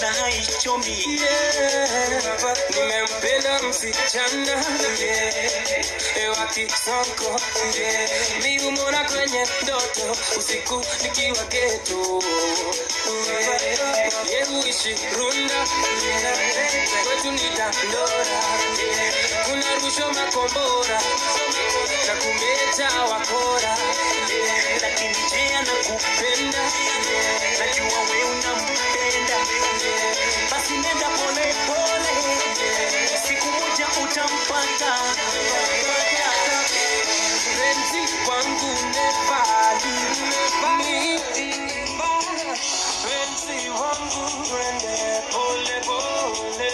na haichomi yeah. Nimempenda msichana yeah. wa Kisonko yeah. Kwenye ndoto usiku nikiwa geto yeah. Yeye huishi Runda yeah. Kwetu ni Dandora. Kuna rusho makombora kumeta wakora. Lakini je anakupenda. Najua we unampenda. Basi nenda pole pole. Siku moja utampata Penzi wangu Penzi wangu wende pole pole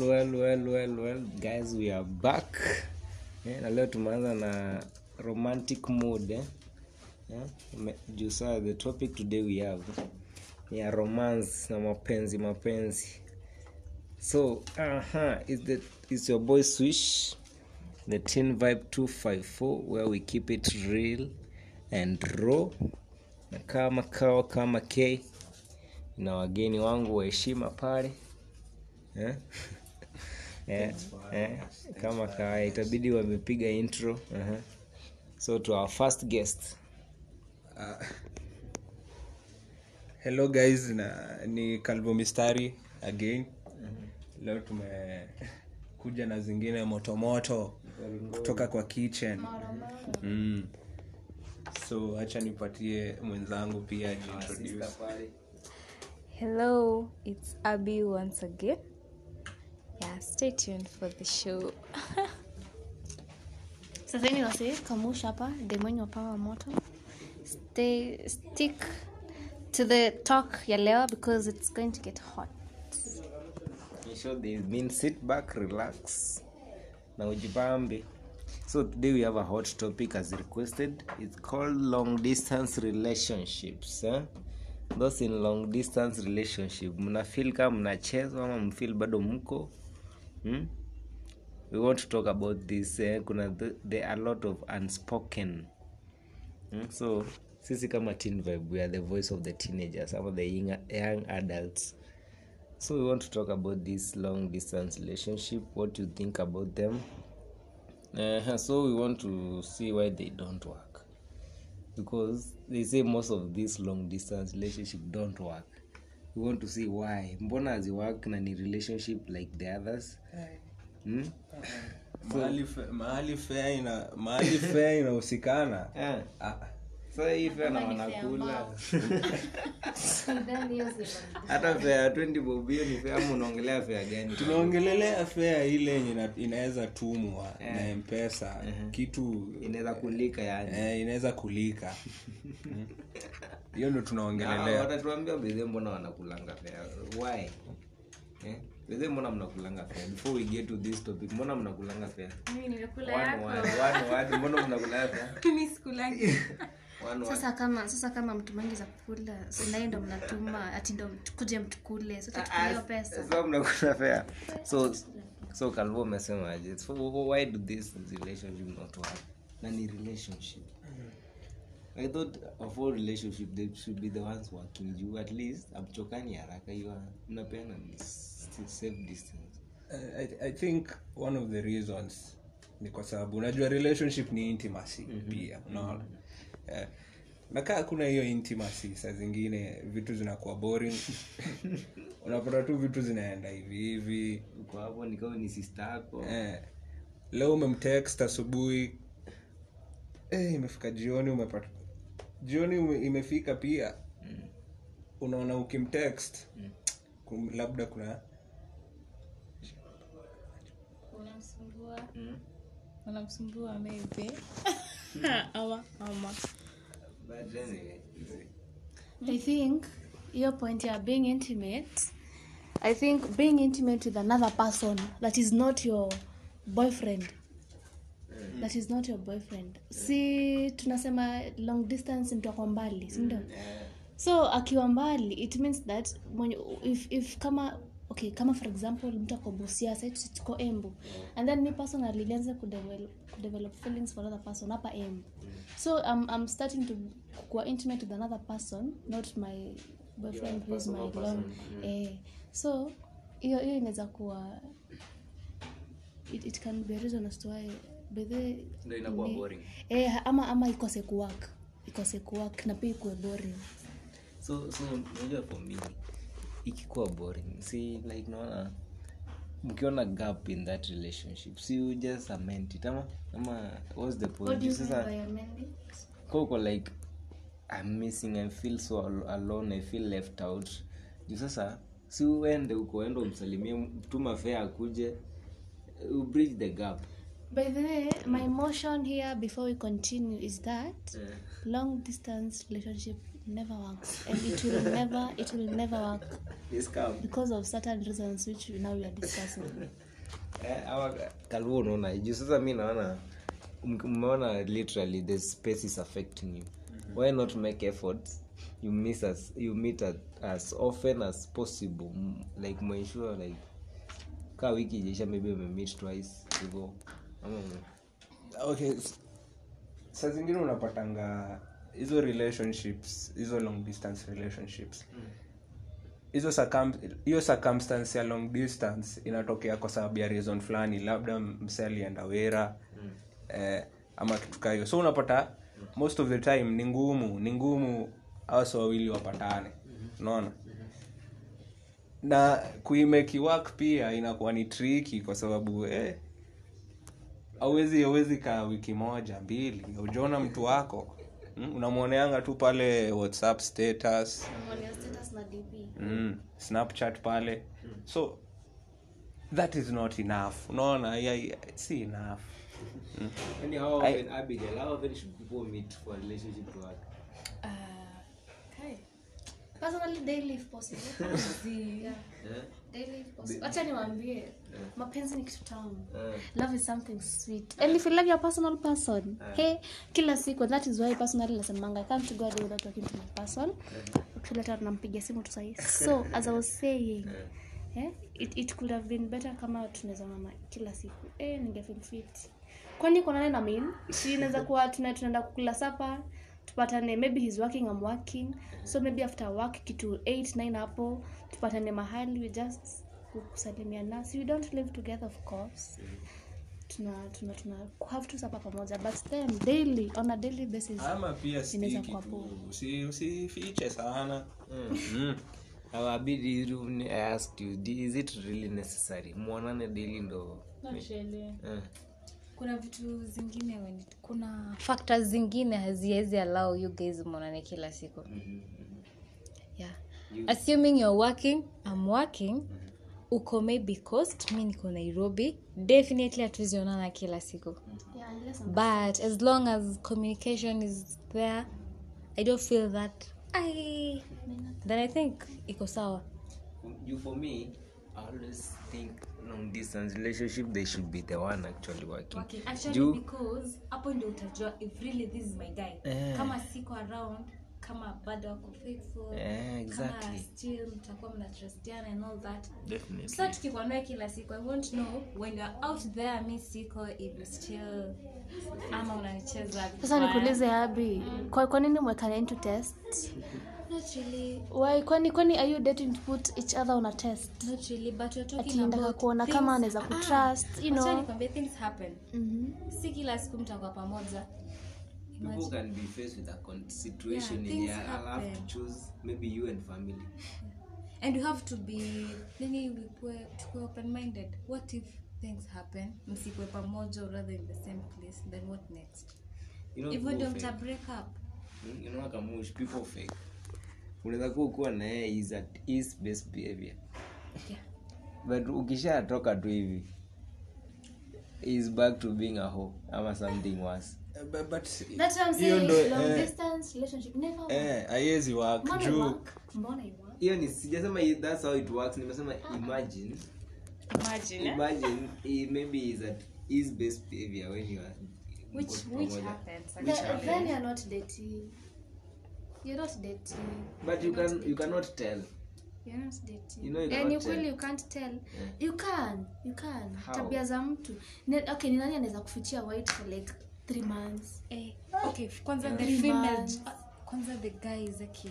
well well well well well guys we are back yeah, na leo tumeanza na romantic mood eh? Yeah? Juu the topic today we have ya romance na mapenzi mapenzi so uh-huh, is the is your boy swish the teen vibe 254 where we keep it real and raw na kama kawa kama k na wageni wangu waheshima pale eh? eh, yeah, kama kawaida itabidi wamepiga intro. Uh-huh. so to our first guest. Hello guys na ni calvo mistari again. Leo tumekuja na zingine motomoto kutoka kwa kitchen. Mm. so hacha nipatie mwenzangu pia ajiintroduce Hello, it's Abby once again. Yeah, stay tuned for the show. sasa hivi wase kamusha hapa wa pawa moto. Stay stick to the talk ya leo because it's going to get hot. So they mean sit back relax na ujipambe so today we have a hot topic as requested. It's called long distance relationships eh? those in long distance relationship mnafil kama mnachezwa ama mfil bado mko hmm? we want to talk about this eh? kuna the, there are a lot of unspoken hmm? so sisi kama teen vibe we are the voice of the teenagers ama the young, young adults so we want to talk about this long distance relationship what you think about them uh, so we want to see why they don't work because they say most of these long distance relationship don't work we want to see why? Mbona haziwork na ni relationship like the others? Hmm? mahali fe- mahali fea ina mahali fea inahusikana. Yeah. Ah, so hii fea na wanakula. hata fea 20 ni fea unaongelea fea gani? Tunaongelelea fea ile yenye inaweza tumwa na mpesa. Kitu inaweza kulika yani. Eh, inaweza kulika. hiyo ndo Ah, tunaongelelea watatuambia bedhe mbona wanakulanga fea why? Eh? bedhe mbona mnakulanga fea before we get to this topic mbona mnakulanga fea mbona mnakulanga fea sasa kama sasa kama mtumangi za kula sinaye ndo mnatuma ati ndo kuja mtukule sote Ah, pesa. so mnakula fea so so kalvo umesemaje so why do this relationship not work? Na ni relationship i thought of all relationship they should be the ones working. You at least amchokani haraka iwa mnapeana ni safe distance. I, I think one of the reasons ni kwa sababu unajua relationship ni intimacy pia unaona? Eh, nakaa kuna hiyo intimacy saa zingine vitu zinakuwa boring. Unapata tu vitu zinaenda hivi hivi. Uko hapo nikawa ni sister yako. Eh, leo umemtext asubuhi. Eh, imefika jioni umepata jioni imefika pia unaona ukimtext kum- labda kuna unamsumbua. Unamsumbua maybe. Ama ama. Anyway i think your point ya being intimate i think being intimate with another person that is not your boyfriend that is not your boyfriend. Si tunasema long distance mtu ako mbali sindio so akiwa mbali it means that if, if kama okay kama for example mtu ako busia tuko embu and then mi personally lianze kudevelop, kudevelop feelings for another person hapa embu. So I'm, i'm starting to kuwa intimate with another person not my boyfriend who is my long eh, so hiyo hiyo inaweza kuwa it, it can be a reason as to why Ndio inakuwa boring. eh, ama ama ikose kuwork ikose kuwork na pia ikuwe boring. So so unajua for me ikikuwa boring si like naona mkiona gap in that relationship si you just amend it ama ama what's the point? What do you mean sasa kwa uko like i'm missing i feel so alone i feel left out. Juu sasa si uende uko enda umsalimie tuma fea akuje ubridge the gap by the way my motion here before we continue is that long distance relationship never works. And it will never it will never work. Because of certain reasons which now we are discussing. Eh, kalua unaona juu sasa mi naona m- umeona literally the space is affecting you. Why not make efforts? You miss us you meet as, as often as possible. Like mwensure like ka wiki ijaisha maybe umemeet twice hivo you ume- okay saa zingine unapatanga hizo relationships hizo long distance relationships. Hizo hiyo circumstance ya long distance inatokea kwa sababu ya reason fulani labda mse alienda wera eh, ama kitu kaa hiyo. So unapata most of the time ni ngumu ni ngumu awasi wawili wapatane. Unaona? Na kuimeki work pia inakuwa ni triki kwa sababu eh, awezi awezi kaa wiki moja mbili. Ujaona mtu wako mm, unamwoneanga tu pale whatsapp status. Mm, snapchat pale. So that is not enough. Unaona si enough. How I- Abigail, how often should people meet for relationship to work? personally daily if possible. Yeah. Daily possible acha niwaambie mapenzi ni kitu tamu. Yeah. love is something sweet. And if you love your personal person hey kila siku that is why personally nasemanga i can't go without talking to my person. Hata nampigia simu tu sahi so as i was saying eh, it, it could have been better kama tunaweza mama kila siku. Eh, ningefeel fit. Kwani kuna nani na mean si inaweza kuwa tunaenda kukula sapa tupatane maybe he's working I'm working so maybe after work kitu 8 9 hapo tupatane mahali we just kusalimiana si we don't live together of course tuna tuna tuna have to sapa pamoja but then daily on a daily basis ama pia stiki kuwa tu poa. usi- usifiche sana mm. Abidi, you- I asked you, is it really necessary? Mwonane daily ndo Eh. Kuna vitu zingine when it, kuna factors zingine haziwezi allow you guys mwonane kila siku. Yeah. Assuming you're working i'm working uko maybe coast mi niko nairobi definitely hatuwezionana kila siku. Yeah, unless I'm- but as long as communication is there i don't feel that I, then i think iko sawa. You, for me, I always think long distance relationship, they should be the one actually working. okay, actually Juu- because hapo ndio utajua if really this is my guy Eh. kama siko around kama bado wako faithful Eh, exactly. kama still mtakuwa mnatrustiana and all that Definitely. so tukikuwa kila siku i won't know when you're out there mi siko if you still ama unanicheza sasa nikuulize abi kwa, kwa nini mwekane into test not really. Why? Kwani kwani are you dating to put each other on a test? Not really but you're talking ati nataka kuona kama anaweza Ah, you wacha know. nikwambie things happen. Mhm. si kila siku mtakuwa pamoja. People can be faced with a situation Yeah, in things I'll have to choose maybe you and family. and you have to be nini tukuwe open minded what if things happen? Msikwe pamoja rather in the same place then what next? You know, Even people mta break up. Mm, you know, Kamush, people fake. Unaweza kuwa ukuwa na yeye is at his best behavior yeah. but ukishatoka tu hivi is back to being a hoe ama something worse but, but That's what I'm hiyo saying. ndo Long eh, distance relationship never work. eh? Mbona iwork? hiyo ni sijasema that's how it works nimesema imagine imagine eh? imagine eh, maybe is at his best behavior when you are which which happens Then- actually then you're not dating you're not dating. But you can you cannot tell. You're not dating. You know you Eh, cannot ni ukweli tell. you can't tell. You can you can. How? tabia za mtu. Okay ni nani anaweza kufichia white for like 3 months? Eh, okay kwanza the Three female months. kwanza the guy is okay.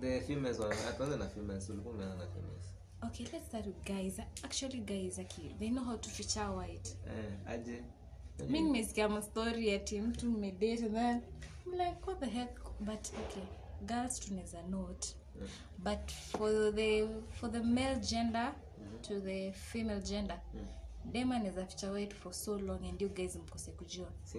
the females wana- kwanza na females ulikuwa umeanza na females. Okay let's start with guys. Actually guys okay, they know how to feature white. Eh aje? Mimi nimesikia mastori ati mtu mmedate then I'm like what the heck but okay girls tunaweza note but for the for the male gender to the female gender dem anaweza ficha white for so long and you guys mkose kujua. Si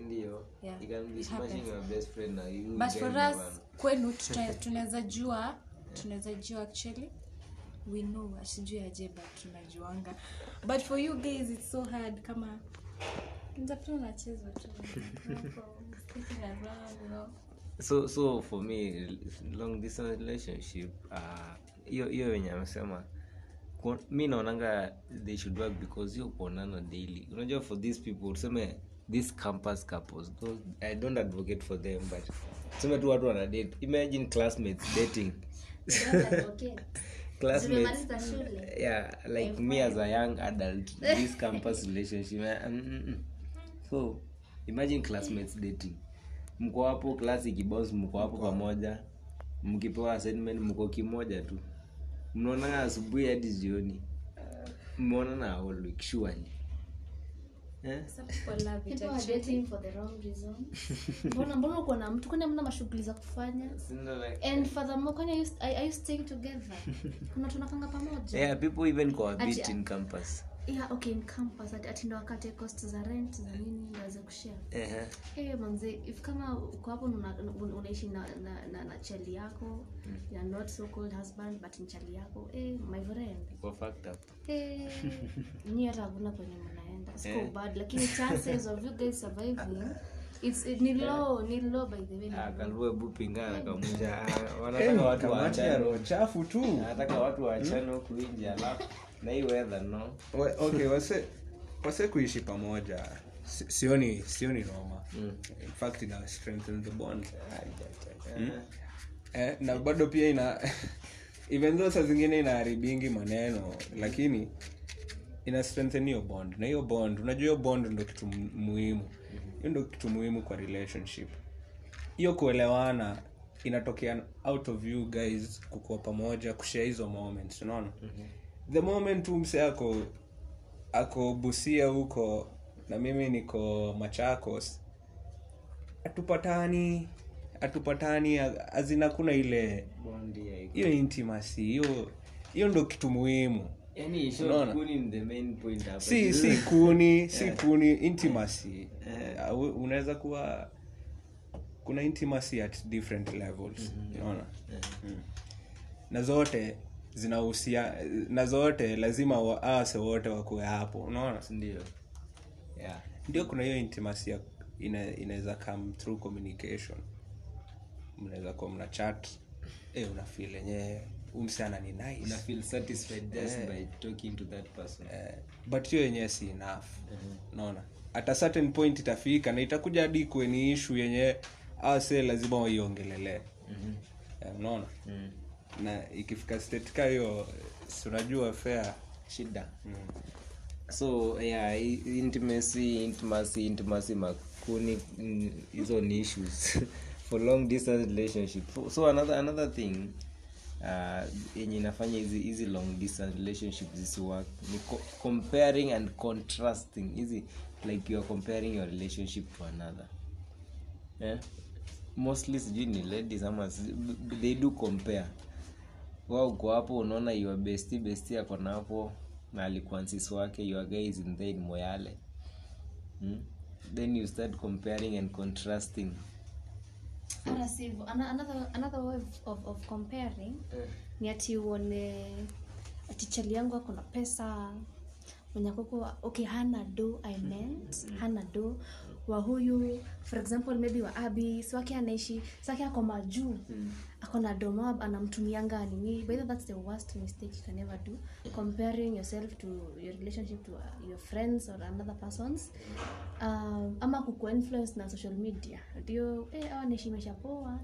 Yeah, you can be smashing your best friend na you but for us kwenu tunaweza jua tunaweza jua actually. We know asijui aje but tunajuanga. But for you guys it's so hard kama nzapia unacheza tu So so for me long distance relationship uh, hiyo hiyo wenye amesema mi naonanga they should work because hiyo kuonana daily. Unajua for these people tuseme these campus couples those, i don't advocate for them but tuseme tu watu wana date. Imagine classmates dating. Classmates. Yeah like me as a young adult this campus relationship mm, mm, mm. so imagine classmates dating mko hapo classic boss mko hapo pamoja. Mkipewa assignment mko kimoja tu. Mnaonana asubuhi hadi jioni. Mmeonana all week surely. Eh? Some people love it people are actually. dating for the wrong reason. Mbona mbona uko na mtu? Kwani mna mashughuli za kufanya? And furthermore kwani are you, are are you staying together? Kuna tunapanga pamoja? Yeah people even cohabit in campus yeah okay in campus ati, ati ndo wakate cost za rent za nini ndaweza kushare. Ehe. hey, manze if kama uko hapo una- una- unaishi na, na, na, na chali yako you are not so called husband but ni chali yako hey, my friend. Uko fucked up. Hey, ni hata hakuna kwenye mnaenda. Siko Eh. bad lakini chances of you guys surviving it's it, ni low ni low by the way. Ah, kalue bupingana kamuja Ah, wanataka watu kamati waachane. roho chafu tu. Nataka watu waachane huku nje alafu na hii weather no? We- okay wase wase kuishi pamoja. Si- sioni sioni noma in fact ina strengthen the bond. Eh, na bado pia ina even though saa zingine inaharibingi maneno lakini ina strengthen hiyo bond. Na hiyo bond unajua hiyo bond ndo kitu muhimu. Hiyo ndo kitu muhimu kwa relationship. Hiyo kuelewana inatokea out of you guys kukuwa pamoja kushare hizo moments unaona the moment tu mse ako ako busia huko na mimi niko machakos hatupatani hatupatani azina kuna ile hiyo intimacy hiyo hiyo ndo kitu muhimu. Yani in kuni ni the main point hapa. Si si kuni si kuni intimacy. Eh, au- unaweza kuwa kuna intimacy at different levels. Unaona? Mm. na zote zinahusia na zote lazima waase wote wakuwe hapo. Unaona? Ndio. Yeah. Ndio kuna hiyo intimacy ina- inaweza come through communication. Mnaweza kuwa mna chat. E, una feel yenyewe huyu ni nice. Una feel satisfied just by talking to that person. Eh, but hiyo yenyewe si enough. Naona at a certain point itafika na itakuja hadi kweni ishu yenye ase lazima waiongelele. Yeah, unaona na ikifika state ka hiyo si fair shida. So yeah intimacy intimacy intimacy makuni mm, hizo ni issues. For long distance relationship. So, another another thing uh, inafanya hizi hizi long distance relationship zisiwork ni co- comparing and contrasting. Hizi like you are comparing your relationship to another. Yeah? mostly sijui ni ladies ama they do compare wa uko hapo unaona your besti besti ako na hapo na alikuwa nsisi wake your guy is in there in moyale. Hmm? then you start comparing and contrasting. Another, another way of, of, comparing comparing ni ati uone ati chali yangu ako na pesa mwenye akoko okay hana do i meant hana do. Wa huyu for example maybe wa abi swake anaishi swake ako majuu ako akona domob anamtumianga nini? By the that's the worst mistake you can ever do. Comparing yourself to your relationship to uh, your friends or another persons. Um, ama kukuinfluence na social media. Ndio eh, awa neshimesha poa.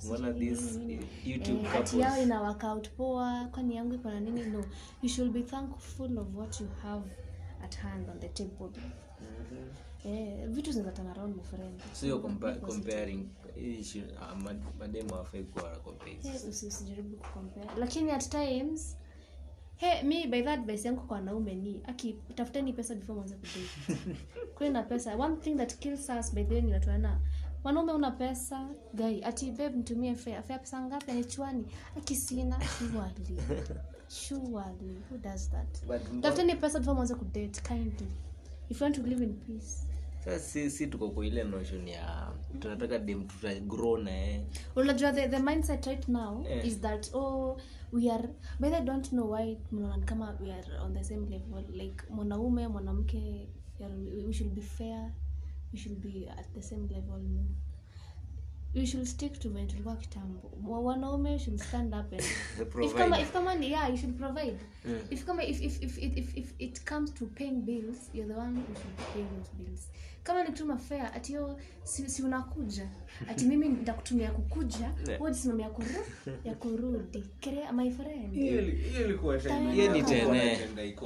YouTube Eh, yao ina workout poa kwani yangu iko na nini? No. You should be thankful of what you have at hand on the table. Eh, vitu zinatana around my friend. So you're compa- comparing hii ah, mademu hawafai kuwa usijaribu lakini at times mi by that advice yangu kwa wanaume ni aki tafuteni pesa before mwanze kudate kuwe na pesa. One thing that kills us by the way ni watu wana wanaume una pesa gai ati babe nitumie fare. Fare pesa ngapi? Anichwani aki sina. Surely. Surely. Who does that? Tafuteni pesa before mwanze kudate kindly. If you want to live in peace sasa si, si tuko kwa ile notion ya tunataka dem tutagrow naye unajua the, the mindset right now yeah. is that oh we are but i don't know why mnaona kama we are on the same level like mwanaume mwanamke we should be fair we should be at the same level. No we should stick to when tulikuwa kitambo. Wanaume should stand up and if kama if kama ni yeah you should provide. If kama if if if if, if, if it comes to paying bills you're the one who should pay those bills kama ni fea ati yo si, si unakuja. Ati mimi nitakutumia kukuja jisimamia kuru ya kurudi. Kere my friend? Hiyo ni tene.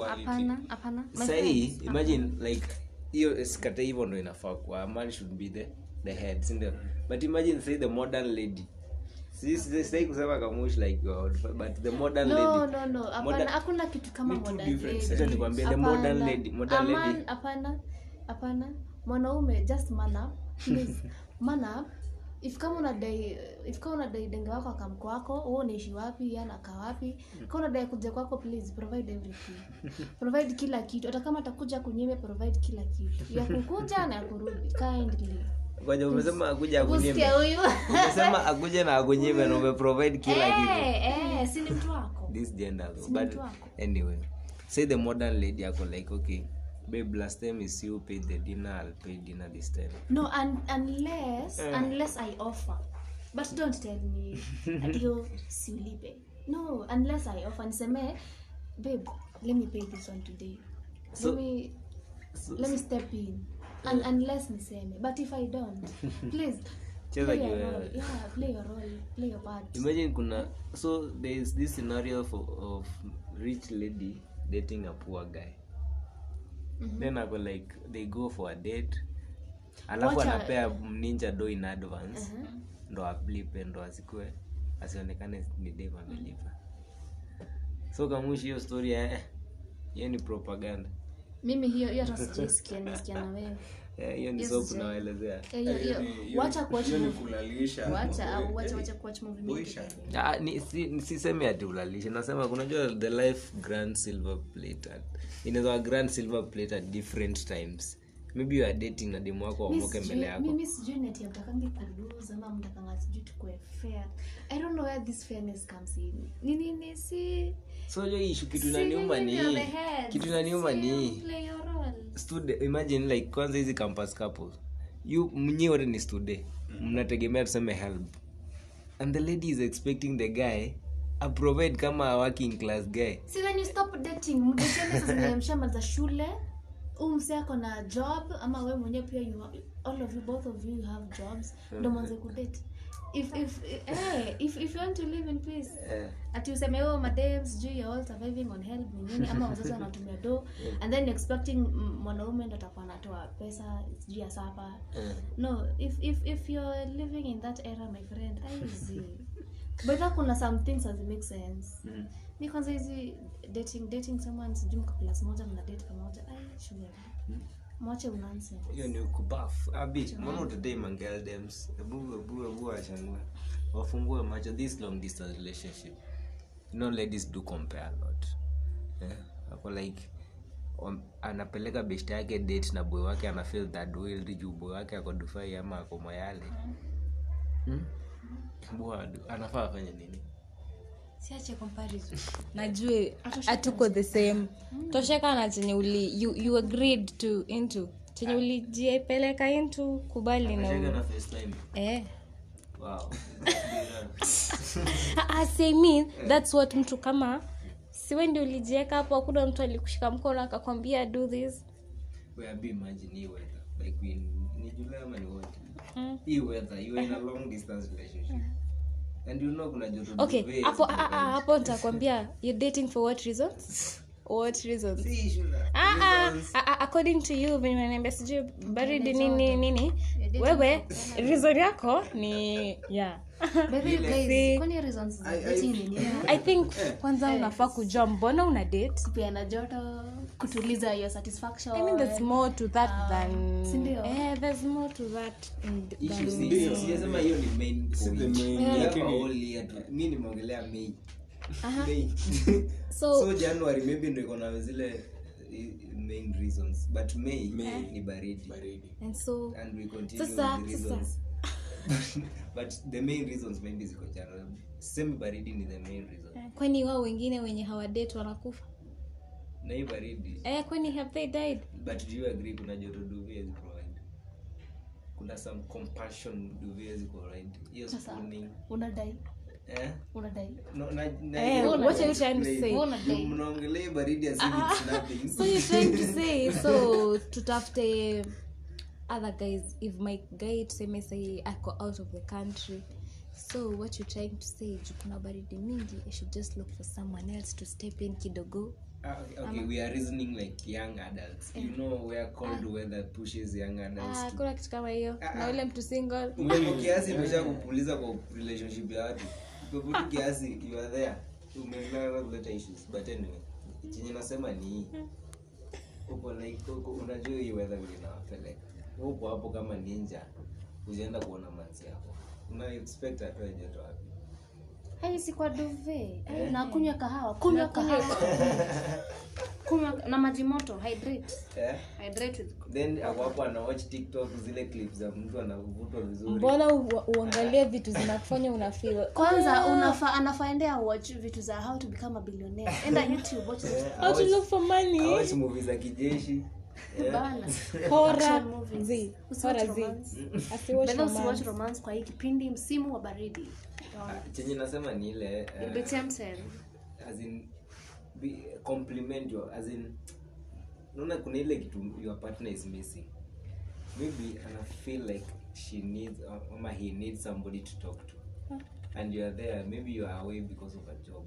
hapana hapana. Sahii imagine like hiyo skata hivyo ndo inafaa kuwa. A man should be the, the head sindio but imagine say the modern lady. Si- si- sitaki kusema kamush like God, but the modern no lady. no no. Hapana hakuna kitu kama modern lady. Acha nikwambie, the modern Hapana. lady- modern A man- lady- hapana hapana mwanaume just man up. Please man up. If kama unadai if kama unadai denge wako akamko wako wewe unaishi wapi yeye anakaa wapi. Kama unadai kuja kwako please provide everything. Provide kila kitu. Hata kama atakuja kunyime provide kila kitu. Ya kukuja na ya kurudi. Kindly. Umesema akunyime. umesema akuje na akunyime na umeprovide kila kitu. eh eh si ni mtu wako? This gender though. But anyway. Say the modern lady ako like okay babe last time is you paid the dinner i'll pay dinner this time. No un, unless yeah. unless i offer. But don't tell me adio siulipe no unless i offer. Niseme babe let me pay this one today. So- let me so- let me step in. And yeah. unless niseme. But if i don't please play your role. Yeah play your role play your part. Imagine kuna so there is this scenario for, of rich lady dating a poor guy then ako like they go for a date. Alafu anapea mninja do in advance. Ndo aplipe ndo asikue asionekane ni dem amelipa. So kamushi hiyo story eh, hiyo ni propaganda. Mimi hiyo hiyo hata sijaisikia nimesikia na wewe hiyo ni Yes, soap nawaelezea. Eh, hiyo- ni- ni- sisemi ati ulalishe. Nasema kunajua the life grand silver plated. Grand silver plate at different times. Maybe you are dating na demu wako wamoke mbele yako. sijui neti amtakangi kulose ama mtakanga sijui tukue fair. I don't know where this fairness comes in. Ni nini si so ishu kitu inaniuma ni kitu inaniuma ni student imagine like kwanza hizi campus couple you mnyi wote ni student mnategemea tuseme help. And the lady is expecting the guy aprovide kama a working class guy. Si when you stop dating sasa shule huu mse ako na job ama we mwenyewe pia you all of you both of you have jobs. Ndo mwanze kudate if if eh, if if you want to live in peace yeah. ati useme oh madam sijui you're all surviving on help ni nini? Ama wazazi wanatumia do and then expecting mm, mwanaume ndo atakuwa anatoa pesa sijui ya sapa. No if if if you're living in that era my friend aizi but kuna some things as make sense. Mi kwanza hizi dating dating someone sijui mko moja mna date pamoja ai sugar mwache unanse hiyo ni kubaf abi mbona utadai mangeldems ebu ebu ebu achangua wafungue macho. This long distance relationship. You know ladies do compare a lot. Yeah. ako like um, anapeleka beshta yake date na boy wake ana feel that will juu boy wake ako dufai ama ako mayale hmm? Bwadu, anafaa afanye nini siache comparison najue hatuko the same. Tosheka na chenye uli you, you agreed to into. Chenye ulijipeleka into kubali na eh. Wow. Ah, ah, mean that's what mtu kama siwe ndio ulijieka hapo hakuna mtu alikushika mkono akakwambia do this. Mm. hii weather you are in a long distance relationship and you know kuna joto okay hapo ah, ah, ah, hapo nitakwambia you're dating for what reasons? What reasons? Si Ah, ah, ah, ah, according to you venye unaniambia sijui baridi nini nini wewe reason yako ni yeah. Baby, guys, kwani reasons za dating ni nini? i think kwanza unafaa kujua mbona una date? Kupeana joto kutuliza your satisfaction. I mean there's more to that than sindio? eh, there's more to that than si- sijasema hiyo ni main point. main, Hapa lakini- only yetu. mi nimeongelea. Aha. So so january maybe ndo iko na zile eh, main reasons. But may, May. ni baridi. Baridi. And so and we continue Sasa- with the reasons. But the main reasons maybe ziko january. Semi baridi ni the main reason. Kwani wao wengine wenye hawadate wanakufa na hii baridi. Eh, kwani have they died? But do you agree kuna joto duvet zi provide? Kuna some compassion duvet zi provide? Hiyo Sasa. spooning. unadai eh? Unadai no na na Eh, what are you trying to say? Unadai. mnaongelea baridi as if it's nothing. So you're trying to say so tutafute other guys. If my guy tuseme sai ako out of the country. So what you're trying to say juu kuna baridi mingi i should just look for someone else to step in kidogo Ah, okay, okay, we are reasoning like young adults. You know where cold weather pushes young adults Ah, to kuna kitu kama hiyo. Ah, na ah. ule mtu single. Kiasi imesha kupuliza kwa relationship ya watu. Popote kiasi you are there. Umeelewa kuleta issues but anyway chenye nasema ni uko like uko, unajua hii weather vile inawapeleka. Upo hapo kama ninja ujaenda kuona manzi yako. Una expect atoe joto wapi hai si kwa duve na kunywa kahawa. Kunywa kahawa. kunywa na maji moto. Hydrate. Eh? hydrate with then hapo ana watch tiktok zile clips za mtu anavutwa vizuri. Mbona uangalie vitu zinakufanya unafeel kwanza unafa anafaa endea watch vitu za how to become a billionaire. Enda youtube watch yeah, it. how to look for money. watch movie za kijeshi. Eh? movies. asiwatch romance. Kwa hii kipindi msimu wa baridi Ah, chenye nasema ni ile eh, You'll be tempted. as in be, compliment your as in naona kuna ile kitu your partner is missing. Maybe ana feel like she needs or- ama he needs somebody to talk to. And you are there maybe you are away because of a job.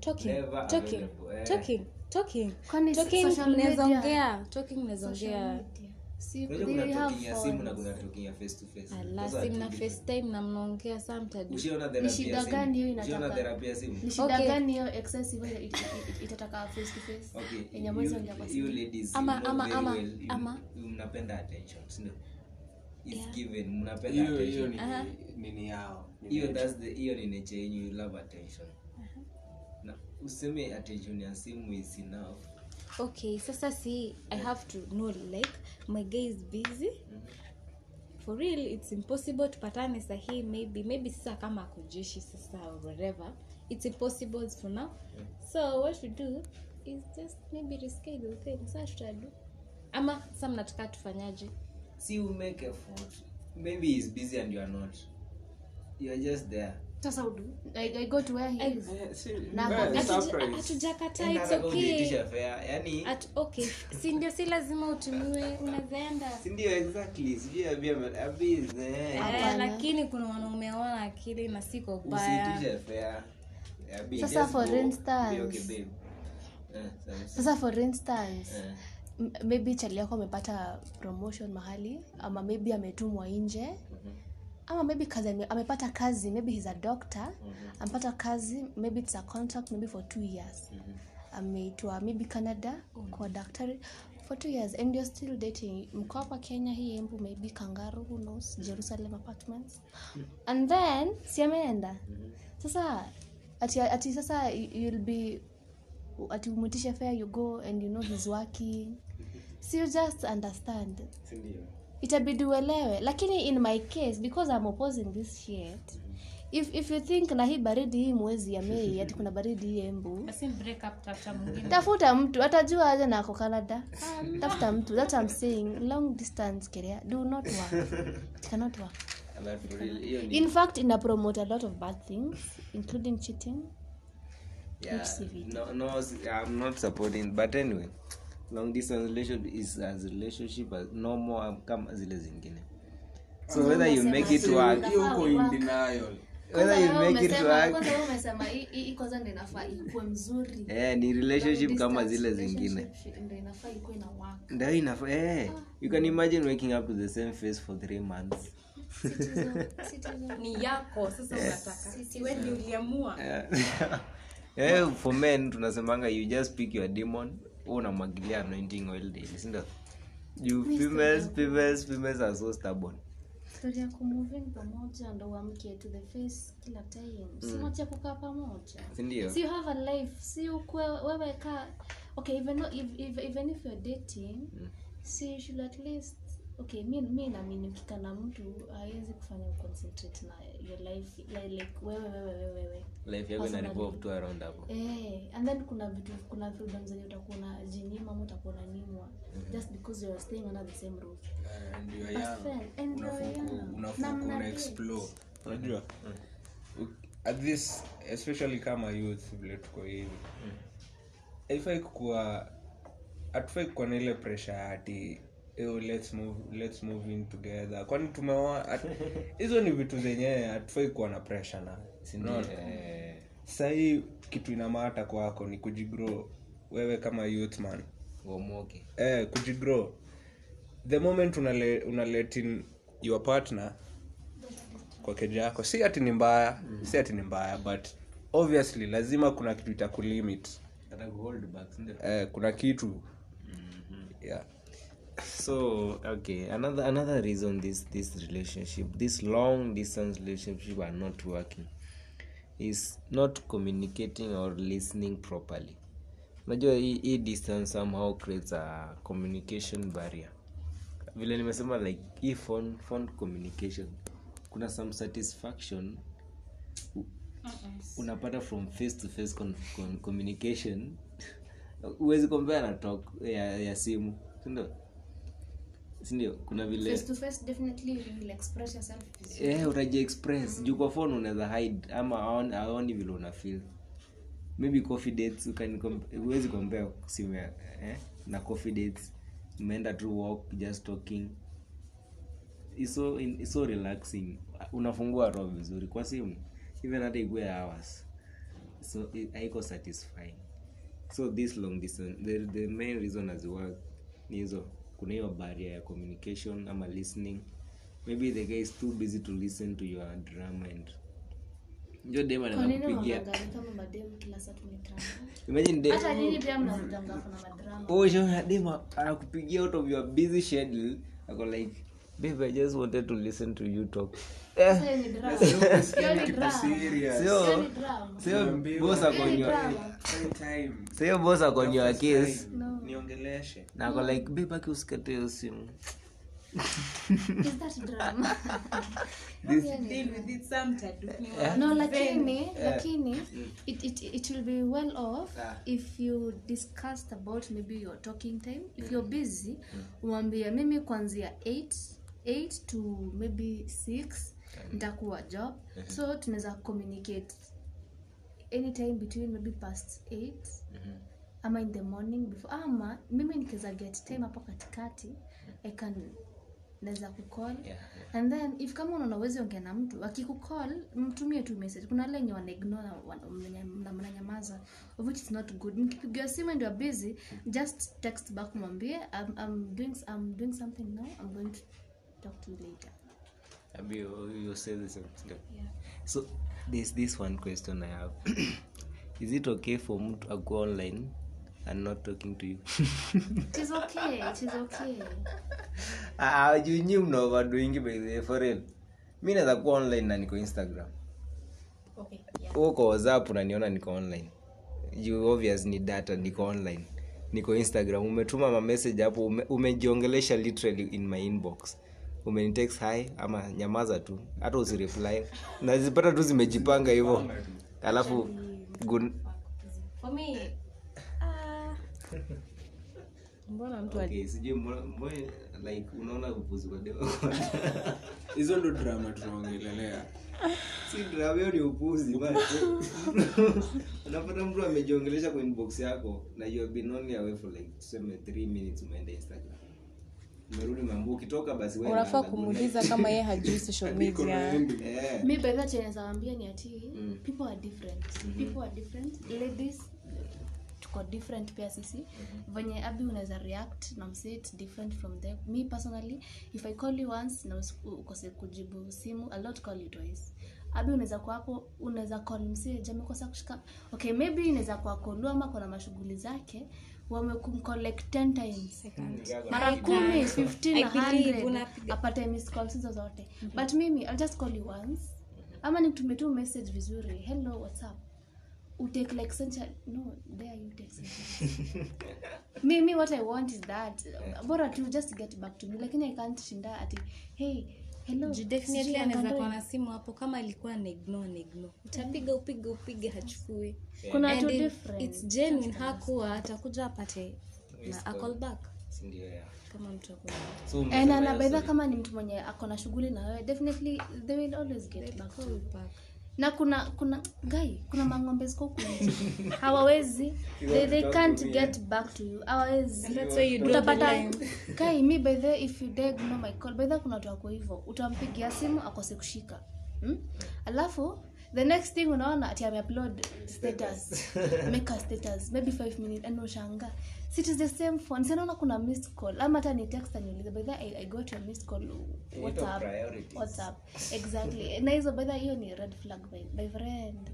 Talking Never talking available, eh. talking talking. Talking social mnaweza media- ongea talking mnaweza Social ongea media. Si- unajua they kuna have talking ya simu na phones. kuna talking ya face to face. Ala Those are sim two na different- facetime na mnaongea saa mtadu ushaona Ni therapy shida ya gani hiyo inataka? therapy ya simu? Ni shida Okay. gani hiyo excessive hiyo it- it- itataka face to face? Yenye you- ongea kwa you simu ladies, Ama- ama- ama- ama- mnapenda attention sindio It's given. Mnapenda hiyo hiyo attention. nini yao? Hiyo that's the hiyo ni nature yenyu you love attention. Na useme attention ya simu is enough. Okay sasa si i have to know like my guy is busy. For real it's impossible tupatane sahii maybe maybe sasa kama akujeshi sasa or whatever. It's impossible for now. So what we do is just maybe reschedule things. Sa tutadu. Ama sasa mnataka tufanyaje? See you make effort. Maybe he's busy and you are not. You are just there sasa udu I, i go to where he is. Si- Na- but Hatuja- surprise. hatujakataa it's okay. yani At, okay. Si ndio si lazima utumiwe unazaenda si ndio exactly. Sijui abia abi Eh, lakini kuna wanaume wana akili na si kwa Sasa for go. instance- okay babe. Eh sasa for instance eh. maybe chali yako amepata promotion mahali ama maybe ametumwa nje ama maybe kazi ame, amepata kazi maybe he's a doctor amepata kazi maybe it's a contract maybe for two years. Ameitwa maybe canada kwa daktari for two years and you're still dating. Mko hapa kenya hii embu maybe kangaru who knows jerusalem apartments. And then si ameenda. Sasa ati, ati sasa you'll be ati umwitishe fair you go and you know he's working. So you just understand. Si ndio itabidi uelewe. Lakini in my case because i'm opposing this shit if, if you think na hii baridi hii mwezi ya mei ati kuna baridi hii embu basi break up tafuta mtu atajua aje na ako canada. Tafuta mtu that I'm saying. Long distance career do not work it cannot work. Real, in fact ina promote a lot of bad things including cheating. Yeah, no, no, I'm not supporting but anyway long distance relationship is as relationship as normal kama zile zingine. So whether you make it work hiyo uko in denial. Whether you make it work umesema hii- hii kwanza ndo inafaa ikuwe mzuri. Eh, ni relationship kama zile zingine. relationship ndo inafaa ikuwe na work. Ndio inafaa eh, you can imagine waking up to the same face for three months. Citizen- citizen. ni yako sasa unataka. Siwe ndio uliamua eh, for men tunasemanga you just pick your demon wewe unamwagilia anointing oil daily sindo females females females are so stubborn. Ya kumoving pamoja ndo uamke to the face kila time. Si moja kukaa pamoja. Si ndio? Si you have a life si ukwe wewe ka okay even though, if, if, even if you're dating si you should at least okay mi mi naamini ukika na mtu hawezi kufanya concentrate na your life like, like wewe wewe wewe wewe. Life yako ina revolve tu around hapo. Eh, and then kuna vitu kuna freedom zenye utakuwa na jinyima ama utakuwa na nimwa. Just because you're staying under the same roof. And you are young. and young. mna una explore. Unajua? At this especially kama youth vile tuko hivi. Haifai kukuwa hatufai kukuwa na ile pressure ati "Ew, let's move let's move in together. Kwani tumeoa hizo ni vitu zenyewe hatufai kuwa na pressure na eh, sahii kitu inamata kwako ni kujigrow. Wewe kama youth man. Uomoke eh, kujigrow. The moment unale, unaletin your partner kwa keja yako si ati ni mbaya mm. si ati ni mbaya but obviously lazima kuna kitu itakulimit. Eh, kuna kitu. Yeah. So okay another another reason this this relationship this long distance relationship are not working is not communicating or listening properly. Unajua hii hii distance somehow creates a communication barrier. Vile nimesema like hii phone, phone communication kuna some satisfaction unapata from face to face con, con, communication. Huwezi compare na talk ya, ya simu sindio sindio? Kuna vile eh, express utaji express. Juu kwa phone unaweza hide ama aoni, aoni vile una feel. Maybe coffee dates huwezi compare simu eh, na coffee dates. Mmeenda tu walk just talking. It's so, in, it's so relaxing. Unafungua roho vizuri kwa simu. Even hata ikue hours. So haiko satisfying. So this long distance the, the main reason as work ni hizo kuna hiyo barrier ya communication ama listening. Maybe the guy is too busy to listen to your drama and njo dem kwa anaweza nini kupigia. unaangalia kama mademu kila saa tu ni drama imagine dem hata nyinyi pia mnavutanga kuna madrama oh shauri dem anakupigia out of your busy schedule ako like babe i just wanted to listen to you talk. Sio ni drama. sio boss ako on your Drama. sio boss ako on your case niongeleshe. Na ako like babe aki usikate simu. Is that drama? deal with it sometime. No lakini lakini it, it, it will be well off if you discussed about maybe your talking time. If you're busy umwambie mimi kuanzia 8 8 to maybe 6 nitakuwa job. So tunaweza communicate anytime between maybe past 8 ama in the morning before ama mimi nikiweza get time hapo katikati i can naweza kucall. Yeah, and then if kama unaona uwezi ongea na mtu akikucall mtumie tu message. Kuna wale wenye wanaignore na mnanyamaza which is not good. Mkipigiwa simu and you're busy just text back mwambie I'm, I'm, doing, I'm doing something now I'm going to talk to you later. Abi, you, you say the same thing. yeah. so there's this one question i have. Is it okay for mtu go online and not talking to you? It is okay it is okay. Ah, juu nyi mna overdoing by the way, for real. Mi naweza kuwa online na niko instagram. Okay yeah. Uko whatsapp unaniona niko online. You obvious ni data niko online. Niko instagram. Umetuma mamessage hapo ume, umejiongelesha literally in my inbox umenitext hi ama nyamaza tu hata usireply. Nazipata tu zimejipanga hivyo. Alafu gun... for me uh... mbona mtu okay, sijui like unaona upuzi wa deo. Hizo ndo drama tunaongelelea. Si drama hiyo ni upuzi unapata mtu amejiongelesha kwa inbox yako na you have been only away for like tuseme 3 minutes umeenda instagram umerudi mambo ukitoka basi wewe unafaa kumuuliza kama yeye hajui social media. Eh. mi bedha chenezawambia ni ati people are different. People are different. Ladies tuko different pia sisi. Venye abi unaweza react na msit different from them. Me personally if i call you once na ukose kujibu simu i'll not call you twice. Abi unaweza kuwa hapo unaweza call msee jamekosa kushika. Okay maybe inaweza kuwa ama kona mashughuli zake wamekumcollect 10 times mara kumi 15 I believe 100 unapiga- apate zote. But mimi i'll just call you once. Ama nikutumie tu message vizuri. Hello what's up? Utake like central no there you take me what i want is that bora tu just get back to me. Lakini i can't shinda ati hey anaweza kuwa na simu hapo kama alikuwa negno naigno utapiga upige upige hachukui. Kuna it's genuine hakuwa atakuja apate na a call back. Si ndio, yeah. kama mtu So, and umesema na hiyo baidha story. kama ni mtu mwenye ako na shughuli na wewe definitely they will always get back to you. back na kuna kuna gai kuna mang'ombe ziko huku nje. Hawawezi. They, they can't get back to you. Hawawezi. That's why you draw the utapata gai mi by the if you dare no my call by the kuna watu wako hivyo. Utampigia simu akose kushika. Hmm? alafu the next thing unaona ati ameupload status. Make a status. Maybe 5 minutes. And ushanga si it is the same phone sinaona kuna missed call ama hata ni text aniulize by the I, i got your missed call what's up what's up exactly. Na hizo by the hiyo ni red flag by, by friend.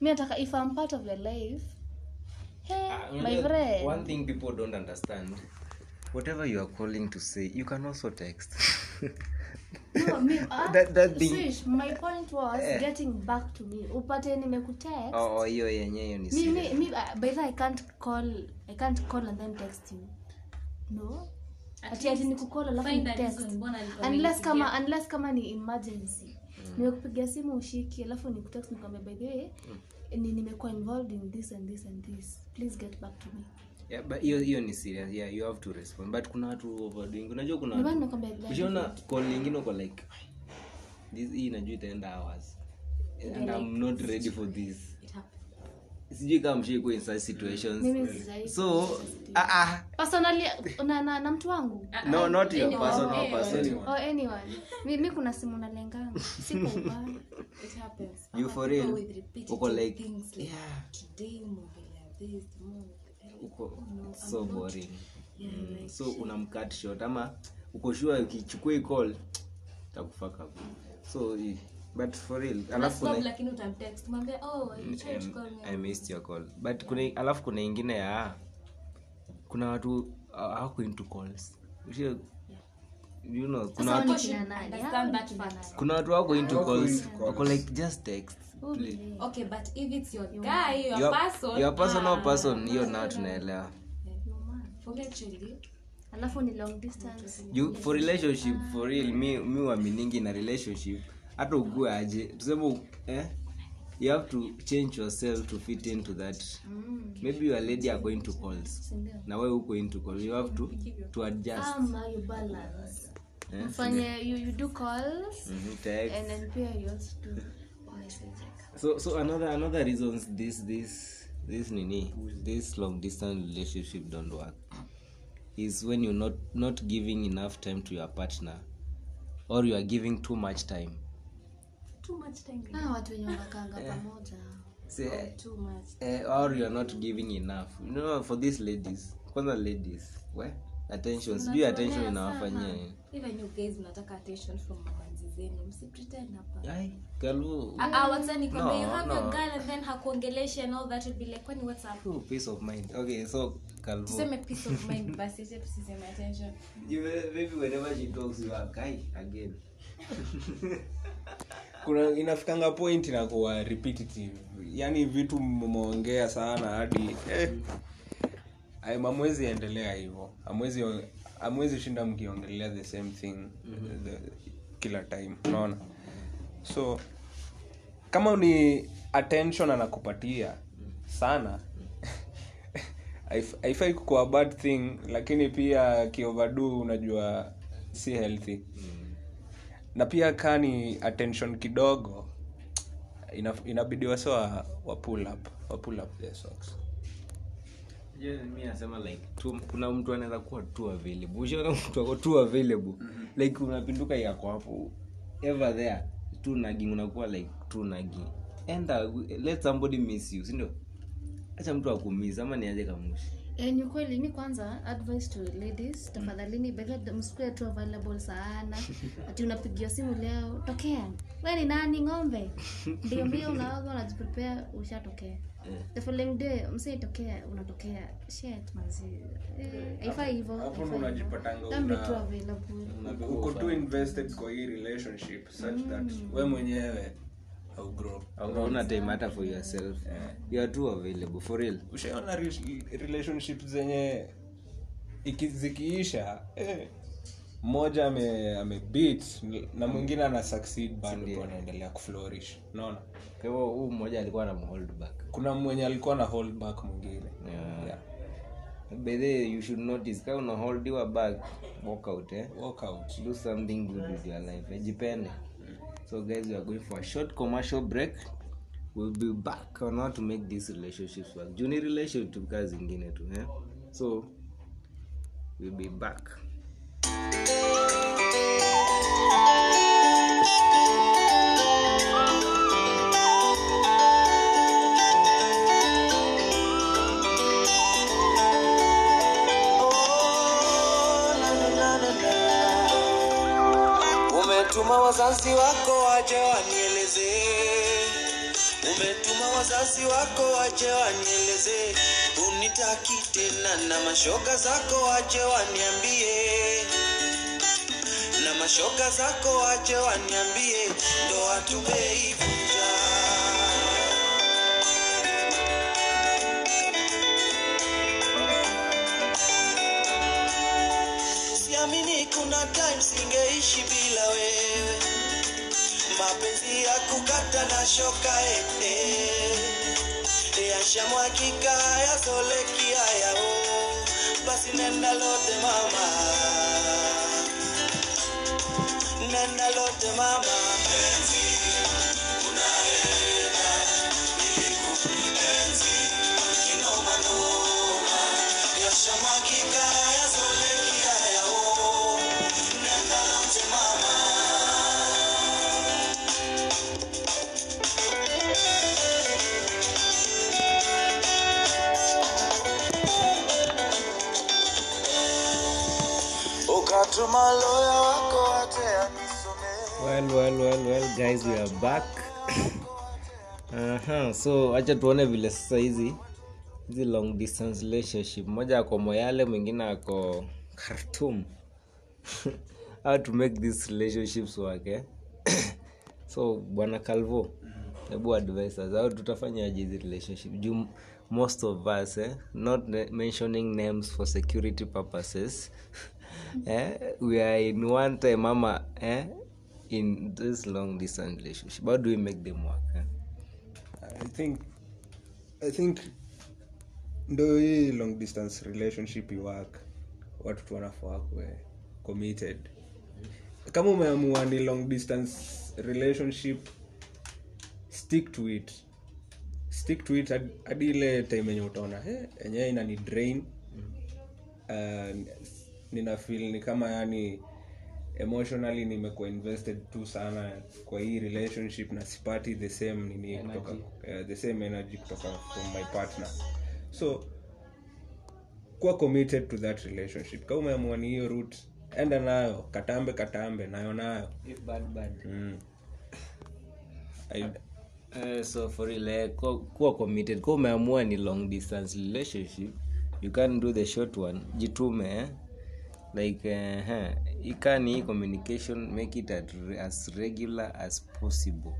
Mi nataka if i'm part of your life hey, uh, my friend. one thing people don't understand whatever you are calling to say you can also text No, me, ah, That- that thing- Swish, my point was yeah. getting back to me. Upate nimekutext Oh, oh, hiyo yenye hiyo ni mi, mi, mi, uh, by the i can't call i can't call and then text you. No? Ati ati nikukola alafu mbona alikuwa unless kama unless kama ni emergency. Nimekupigia simu ushiki alafu nikutext nikwambia by the way ni nimekuwa involved in this and this and this. Please get back to me Yeah, but hiyo hiyo ni serious. Yeah you have to respond. But kuna watu overdoing. Unajua kuna ushaona call nyingine uko like this hii najua itaenda hours. And i'm not ready for this. sijui kama mshaikuwa in such situations. Mimi so ah, ah, personally na, na, na mtu wangu? No not your Anyone. person or Anyone. person. Oh anyone. Mi, mi kuna simu nalenganga. Siko ubaya It happens. You for real? Uko like, things like, yeah. today umeongelea this, tomorrow umeongelea- uko no, so boring. Yeah, so unamcut short. Ama uko sure ukichukua hii call takufaka so but for real alafu kuna lakini utamtext mwambie oh you tried to call me I missed your call. But kuna alafu kuna ingine ya kuna watu hawako into calls. Ushia- you know kuna watu, kuna watu wako into Hawako calls into calls. wako like just text Really? okay but if it's your guy your, your, person. your personal ah, person hiyo nao tunaelewa. For me actually alafu ni long distance. You, for relationship for real mi, mi uaminingi na relationship. Hata ugue aje. Tuseme eh, you have to change yourself to fit into that. Maybe your lady are going to calls. Na wewe uko into calls. You have to to adjust. Ama you balance. Eh? mfanye you, you do calls mm -hmm, and then pia you also do so so another another reasons this this this nini this long distance relationship don't work is when you're not not giving enough time to your partner or you are giving too much time. Too much time. Ah watu wenye wanakanga pamoja. Say, too much eh, or you're not giving enough. You know for these ladies kwanza ladies we attention sijui attention inawafanyia even you guys mnataka attention from mamanzi zenu msipretend hapa. Ai kalu. Ah, ah, what's nikwambia, No, you have no. your girl and then hakuongelesha and all that would be like kwani what's up? Ooh, peace of mind. Okay so kalvo tuseme peace of mind basi acha tusiseme attention. You maybe whenever she talks you are guy again. Kuna inafikanga point inakuwa repetitive. Yaani vitu mmeongea sana hadi eh, amwezi endelea hivyo. Amwezi amwezi shinda mkiongelea the same thing. The, kila time unaona? So kama ni attention anakupatia sana haif- haifai kukuwa bad thing lakini pia kiovadu unajua si healthy. Na pia kaa ni attention kidogo inabidi wase wa, wa pull up wa pull up their socks mi nasema like tu, kuna mtu anaweza kuwa tu available. Ushaona mtu ako tu available? Like unapinduka yako hapo ever there tu nagi unakuwa like tu nagi. Enda let somebody miss you sindio acha mtu akumiss ama niaje kamushi Eh, ni kweli mi kwanza advice to ladies tafadhalini bedha msikue tu available sana. Ati unapigia simu leo tokea? We ni nani ng'ombe? Mbio mbio unaoga unajiprepare ushatokea. The following day msaitokea unatokea? Shit manzi. Eh, haifai hivyo Hapo ndo haifai hivyo. unajipatanga uko too invested kwa hii relationship such that we mwenyewe au time hata for yourself. You are too available for real. Ushaona re- relationship zenye iki- zikiisha eh, mmoja ame, ame beat na mwingine ana succeed bado anaendelea kuflourish. Unaona? Kwa hivyo huu mmoja alikuwa na hold back. Kuna mwenye alikuwa na hold back mwingine. Yeah. yeah. by you should notice kama una hold your back walk out eh? Walk out. Do something good with your life eh? So guys we are going for a short commercial break. We'll be back on how to make these relationships work. Juni relationship kaa zingine tu eh? so we'll be back umetuma wazazi wako waje wanieleze. Umetuma wazazi wako waje wanieleze. Unitaki tena na mashoga zako waje waniambie. Na mashoga zako waje waniambie. Ndoa tumeivunja ya kukata na shoka ete. Yashamwakika yazoleki hayao basi nenda lote mama. Nenda lote mama. Penzi unaenda guys we are back. Aha, so acha tuone vile sasa hizi hizi long distance relationship. Moja ako moyale mwingine ako khartum how to make these relationships work eh? so bwana calvo hebu advise us how hizi relationship? Juu most of us eh, not mentioning names for security purposes. Eh, we are in one time ama eh, in this long distance relationship? How do we make them work eh? i think i think ndo hii long distance relationship iwork watu tu committed. Kama umeamua ni long distance relationship stick to it. Stick to it hadi- ile time enye utaona "Eh, enyewe ina ni drain. Uh, nina feel ni kama yani emotionally nimekuwa invested tu sana kwa hii relationship na sipati the same nini kutoka uh, the same energy kutoka from my partner. So kuwa committed to that relationship. Kama umeamua ni hiyo route enda nayo katambe katambe nayo nayo. Mm. I, Uh, so for eh, kuwa committed kwa umeamua ni long distance relationship you can do the short one jitume eh? Like uh, huh. ikani communication make it at, as regular as possible.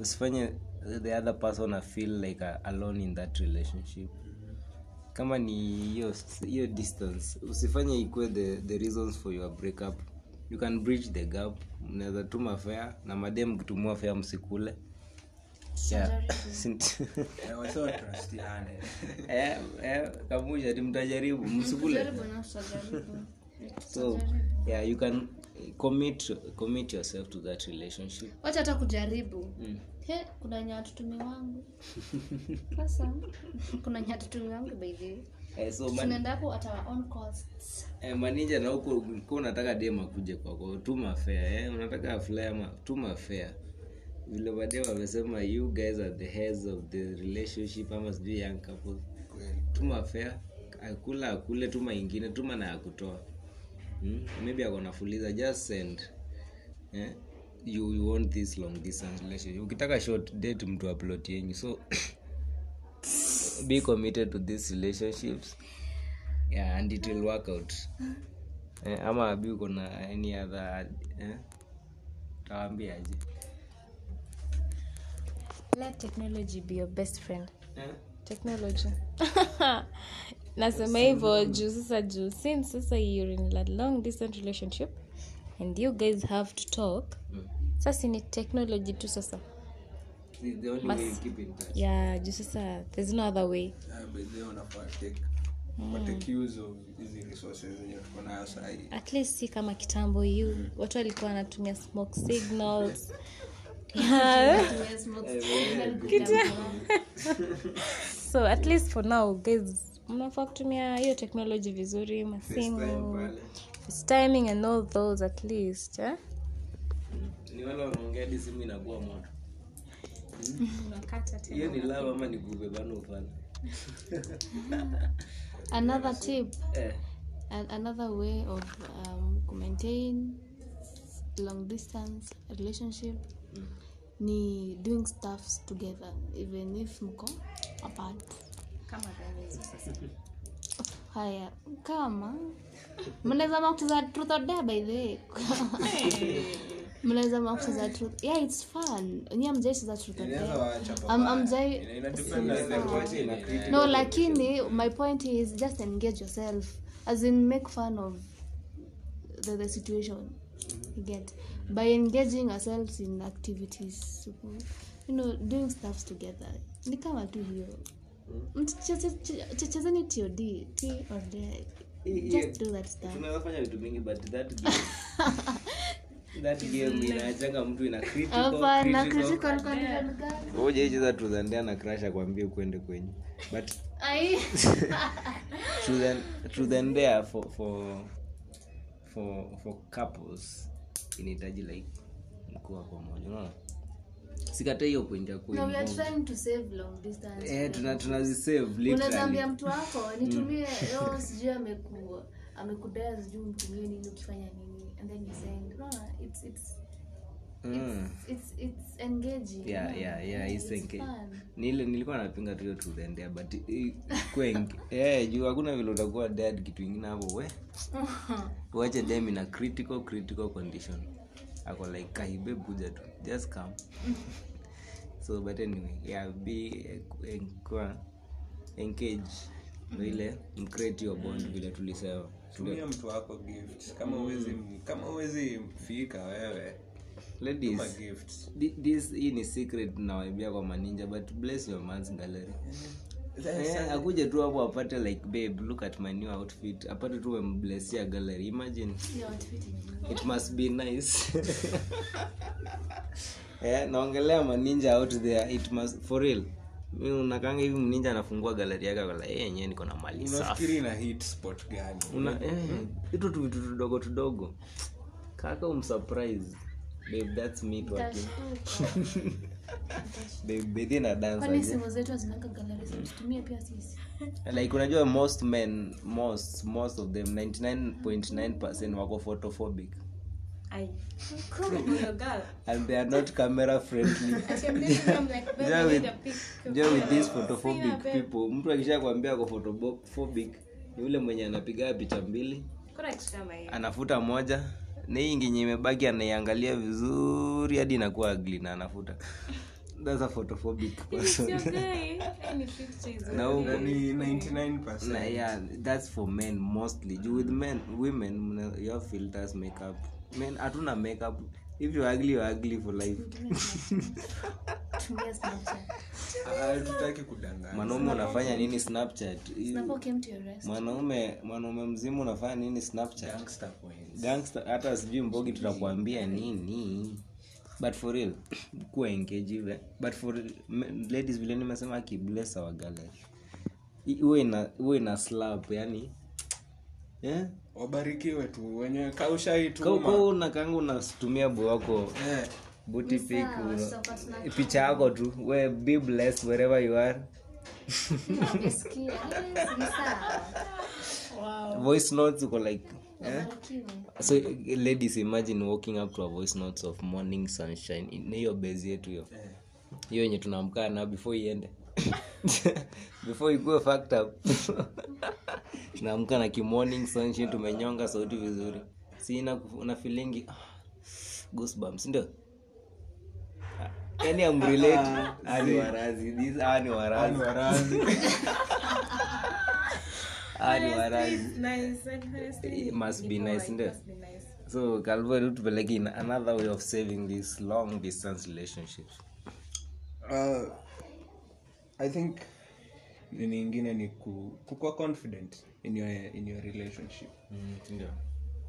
Usifanye the other person afeel like a, alone in that relationship. Kama ni hiyo hiyo distance usifanye ikwe the, the reasons for your breakup. You can bridge the gap. Mnaweza tuma fea na madem mkitumua fea msikule. Eh, eh, eh, kamusha ti mtajaribu. Msikule. Jaribu na utajaribu. So yeah you can commit commit yourself to that relationship. Wacha hata kujaribu. Mm. he kuna nyatutumi wangu. Sasa kuna nyatutumi wangu baidhi eh, so man, tunaenda hapo at our own costs. Eh, maninja na huko ulikuwa unataka dem akuje kwako. Tuma fea eh? unataka flama tuma fea vile baadaye wamesema you guys are the heads of the relationship. Ama sijui young couple. Tuma fea akula akule tuma ingine tuma na yakutoa hmm? maybe akonafuliza just send eh? you, you want this long distance relationship ukitaka short date mtu aplot yenyu so be committed to these relationships yeah, and it will work out eh, ama abi uko na any other eh? tawambiaje let technology be your best friend eh? technology nasema hivyo juu sasa juu since sasa you're in a long distance relationship and you guys have to talk. Sasa ni technology tu sasa. The, the only way you keep in touch. Yeah juu sasa there's no other way. Ah, sahii at least si kama kitambo you watu walikuwa wanatumia smoke signals. So at least for now guys mnafaa kutumia hiyo teknoloji vizuri masimu timing and all those at least eh? ni wale wanaongea hadi simu inakuwa moto. Hiyo ni lava ama ni kubebana ufala another tip. Eh. another way of um, maintain long distance relationship ni doing stuffs together even if mko apart haya kama. Mnaweza makucheza truth or dare by the way. Mnaweza makucheza truth. Yeah it's fun. Nyie mjaicheza truth or dare. amjai no lakini my point is just engage yourself. As in make fun of the, the situation. You get. By engaging ourselves in activities. You know doing stuffs together. Ni kama tu hiyo chezeni tod t or dare just do that stuff. Tunaweza vitu mingi but that ujaicheza tuzandia na crash akwambie ukwende but dare for for for for couples inahitaji like mkuwa pamoja unaona sikata hiyo point ya no we are kuinvolve. trying to save long distance. Eh tunazisave mtu wako nitumie yo sijui ameku amekudea sijui mtumie nini ukifanya nini and then you send. No, it's it's mm. nilikuwa napinga tuyo dare but eh juu hakuna vile utakuwa dead kitu ingine hapo we. Uache dem na critical critical condition ako like kahibe kuja tu. Just come. So but anyway yeah be eh, kwa engage vile ile mcreate your bond vile tulisema. Tumia mtu wako gift. Kama uwezi kama uwezi fika wewe ladies this hii ni secret nawaibia kwa maninja but bless your man's gallery Eh, akuje tu hapo apate like babe look at my new outfit. Apate tu wemblesia gallery imagine. It must be nice. Yeah, naongelea maninja out there. It must for real. Unakanga hivi mninja anafungua galeri yake kala hey, yenyewe niko na mali safi. Unafikiri hit spot gani? Una eh, hitu tu vitu tudogo tudogo. Kaka umsurprise. Babe that's me babe na dance kwani aje. simu zetu hazinanga gallery tutumie pia sisi. Like unajua most men most most of them 99.9 wako photophobic. And they are not camera friendly. Unajua with, unajua with these photophobic people. Mtu akisha kuambia ako photophobic ni yule mwenye anapigaa picha mbili anafuta moja na hii imebaki anaiangalia vizuri hadi inakuwa agli na anafuta. That's a photophobic person. na ni 99% na yeah that's for men mostly. Juu with men women you have filters makeup. Men hatuna makeup if you ugly you ugly for life. Tumia snapchat. Tutaki kudanganya. Mwanaume unafanya nini snapchat? Snapchat came to your rest. Mwanaume mwanaume mzima unafanya nini snapchat? Gangster points. gangster hata sijui mbogi tutakuambia nini. But for real kuwa engage ile but for ladies vile nimesema our gallery iwe ina iwe ina slap yani eh? Wabarikiwe tu wenye Kau- kaushaituma kau unatumia bu wako yeah. buti pic tuna- picha yako tu. We be blessed wherever you are. Voice notes uko like Yeah? So ladies imagine walking up to a voice notes of morning sunshine ni hiyo base yetu hiyo. Hiyo yenye tunaamkaa na before iende before ikuwe fucked up. Naamka na kimorning sunshine tumenyonga sauti vizuri. Sina ina, una feelingi ah, goosebumps ndio? Yani ani warazi. These ani warazi. Warazi. Ani warazi. Nice, honestly, It must be nice, ndio? so calvary tupeleke in another way of saving these long distance relationships. Uh, i think nini ingine ni ku, kukuwa confident in your, in your relationship. Ndio.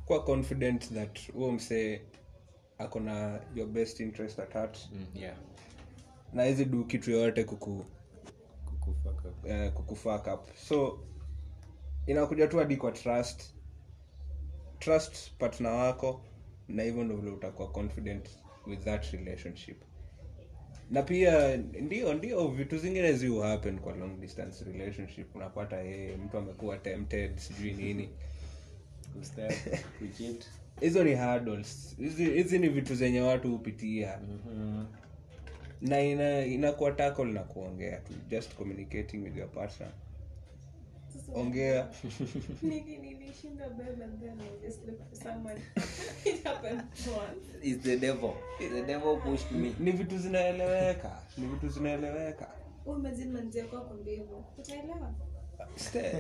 Kuwa confident that huo msee ako na your best interest at heart. Mm, yeah. Na hizi du kitu yoyote kuku Kukufaka. up. Uh, up. So inakuja tu hadi kwa trust. Trust partner wako na hivyo ndo vile utakuwa confident with that relationship na pia ndio ndio vitu zingine zi happen kwa long distance relationship. Unapata yeye mtu amekuwa tempted sijui nini. Hizo ni hurdles. Hizi hizi ni vitu zenye watu hupitia. Na ina inakuwa tackle na kuongea tu. Just communicating with your partner ongea Nili- nilishinda bed and then I just looked for someone. It happened once. It's the devil. The devil pushed me. ni vitu zinaeleweka ni vitu zinaeleweka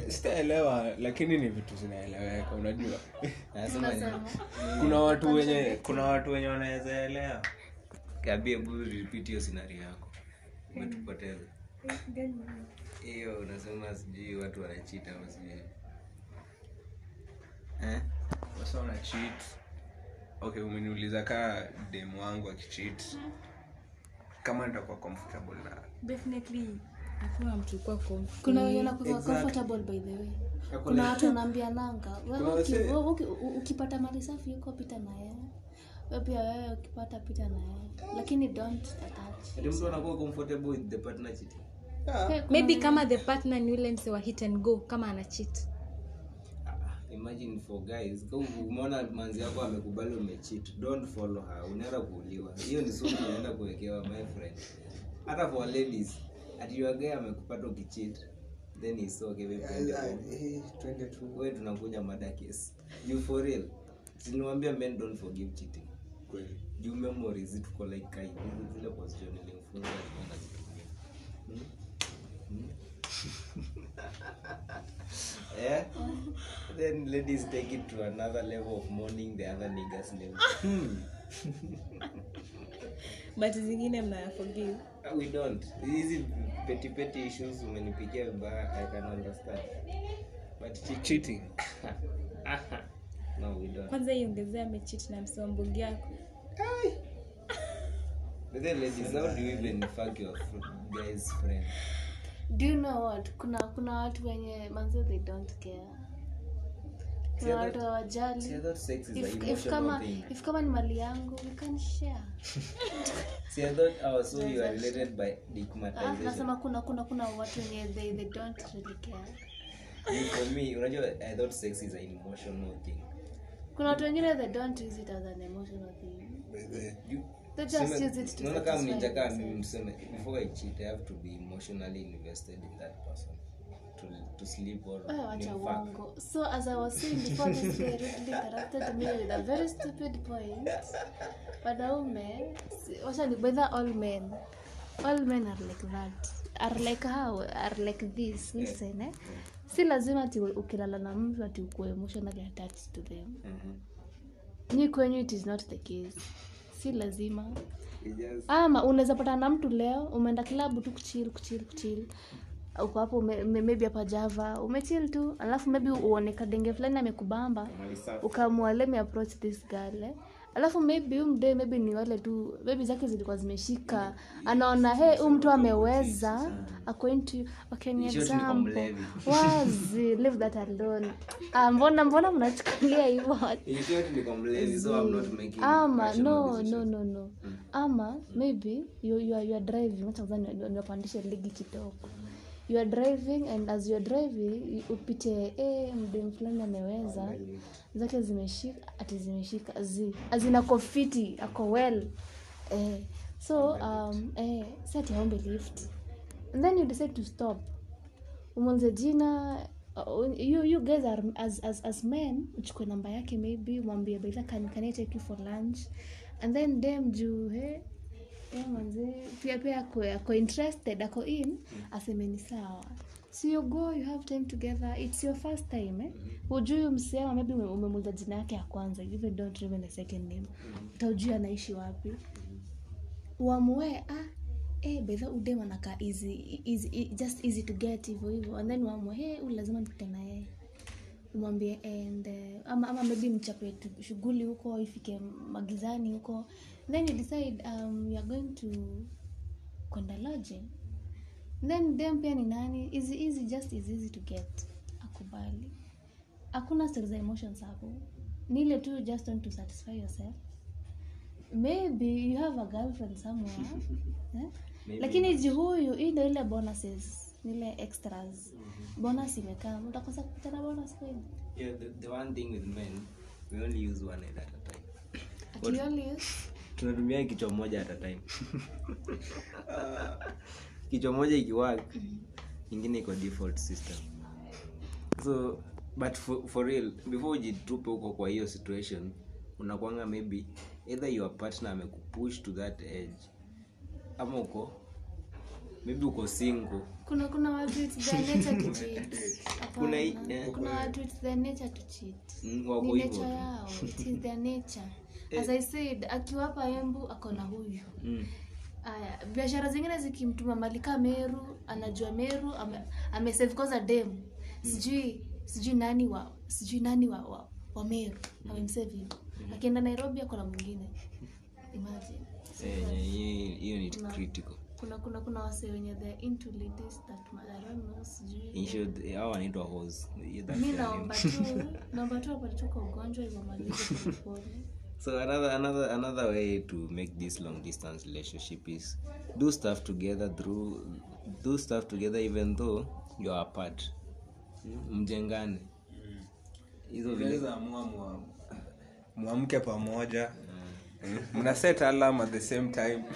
sitaelewa lakini ni vitu zinaeleweka unajua kuna watu wenye kuna watu wenye wanaweza elewa kabia hiyo scenario yako. Umetupoteza. Hiyo unasema sijui watu wanachita au sijui. Eh? sasa una cheat okay umeniuliza kaa demu wangu akicheat kama nitakuwa comfortable na Definitely hakuna mtu kwa comfy. kuna wenye nakuwa comfortable by the way kuna watu wanaambia nanga wewe uki- uki- ukipata mali safi yuko pita naye we pia wewe ukipata pita naye lakini don't attach Ati mtu anakuwa comfortable with the partner cheating. Maybe kama the partner ni ule mse wa hit and go kama ana cheat. Ah, imagine for guys. Umeona manzi yako amekubali umecheat. Don't follow her. Unaenda kuuliwa. Hiyo ni sumu unaenda kuwekewa my friend. Hata for ladies ati your guy amekupata ukicheat then is okay wewe twende home. wewe tunakuja mada case. You for real? Siniwaambia men don't forgive cheating. Juu memories tuko like kai zile position nilimfunza tunaenda zitumia? Yeah then ladies take it to another level of mourning the other niggas name hmm. but zingine mnaya forgive. We don't. Hizi petty petty issues umenipikia vibaya i can understand. But cheat- cheating. No we don't. Kwanza iongezea mechit na msiwambugi yako. But then ladies how do you even fuck your guy's friend do you know what? Kuna kuna watu wenye manze they don't care. Kuna watu hawajali. if, if kama thing. if kama ni mali yangu we can share. See, I thought I was so you are related by ah, nasema kuna kuna kuna watu wenye they, they don't really care. You, For me, unajua I thought sex is an emotional thing. kuna watu wengine they don't use it as an emotional thing. You, they just tuseme- use it to unaona kama nijakaa mimi mseme before I cheat I have to be emotionally invested in that person. To to sleep or oh, wacha uongo. So as i was saying before this guy rudely interrupted me with a very stupid point. Wanaume wacha ni whether all men all men are like that. Are like how? Are like this listen eh si lazima ati ukilala na mtu ati ukuwe emotionally attached to them. Mm -hmm. ni kwenyu it is not the case si lazima. Ama unaweza patana na mtu leo umeenda klabu tu kuchil kuchil kuchil uko hapo maybe hapa java. Umechil tu alafu maybe uone kadenge fulani amekubamba. Ukamwalemi approach this girl eh. Alafu maybe huyu mdee maybe ni wale tu maybe zake zilikuwa zimeshika. Anaona he huyu mtu ameweza according to okay ni example. wazi leave that alone. Ah, mbona mbona mnachukulia hivyo? Ama no no no no. Ama maybe you, you, are, you are driving wacha kwanza ni- niwapandishe ligi kidogo you are driving and as you are driving upite eh, mdem fulani ameweza. Zake zimeshika ati zimeshika zi azina kofiti ako well. Eh, so um, eh, sati aombe lift. And then you decide to stop. Umwanze jina uh, you, you guys are as, as, as men uchukue namba yake maybe mwambie baidha can, can I take you for lunch? And then dem juu he manze. Pia pia ako, ako interested ako in. Asemeni sawa. So you go you have time together. It's your first time eh? ujui msema maybe ume- umemuuliza jina yake ya kwanza. You even don't remember the second name. Utaujui anaishi wapi. Uamue ah eh bedha easy, easy, e- just easy to get hivyo hivyo. And then uamue hey, lazima nikute na yeye. Umwambie and uh, ama, ama maybe mchape shughuli huko ifike magizani huko then you decide um, you are going to kwenda lodging. Then dem pia ni nani is easy just is easy to get. Akubali hakuna stori za emotions hapo. Ni ile tu just want to satisfy yourself. Maybe you have a girlfriend somewhere eh? lakini ji huyu hii ndo ile bonuses nile extras. Bonus imekaa. Utakosa kupitana bonus kweli? Yeah, the, the one thing with men, we only use one head at a time. Only use- tunatumia kichwa moja at a time. Kichwa moja ikiwork ingine iko default system. So but for, for real before ujitupe huko kwa hiyo situation unakwanga maybe either your partner amekupush to that edge ama uko maybe uko single. Kuna kuna watu it's their nature to cheat. Kuna eh. kuna watu it's their nature to cheat. Mm, wako hivyo yao. It is their nature as i said akiwapa embu akona huyu. Mm. Uh, biashara zingine zikimtuma malika meru anajua meru ame, amesave kwanza dem sijui sijui nani wa sijui nani wa, wa, wa meru. Amemsave hivyo akienda nairobi akona mwingine. Imagine. Eh, hiyo- ni critical. kuna kuna kuna wase wenye they're into ladies that ma- I don't sijui. Eh, hao wanaitwa that's mi naomba tu naomba tu kwa ugonjwa hivyo malize polepole so another another another way to make this long distance relationship is do stuff together through do stuff together even though you are apart. Mjengane. Hizo mwamke pamoja. Mna set alarm at the same time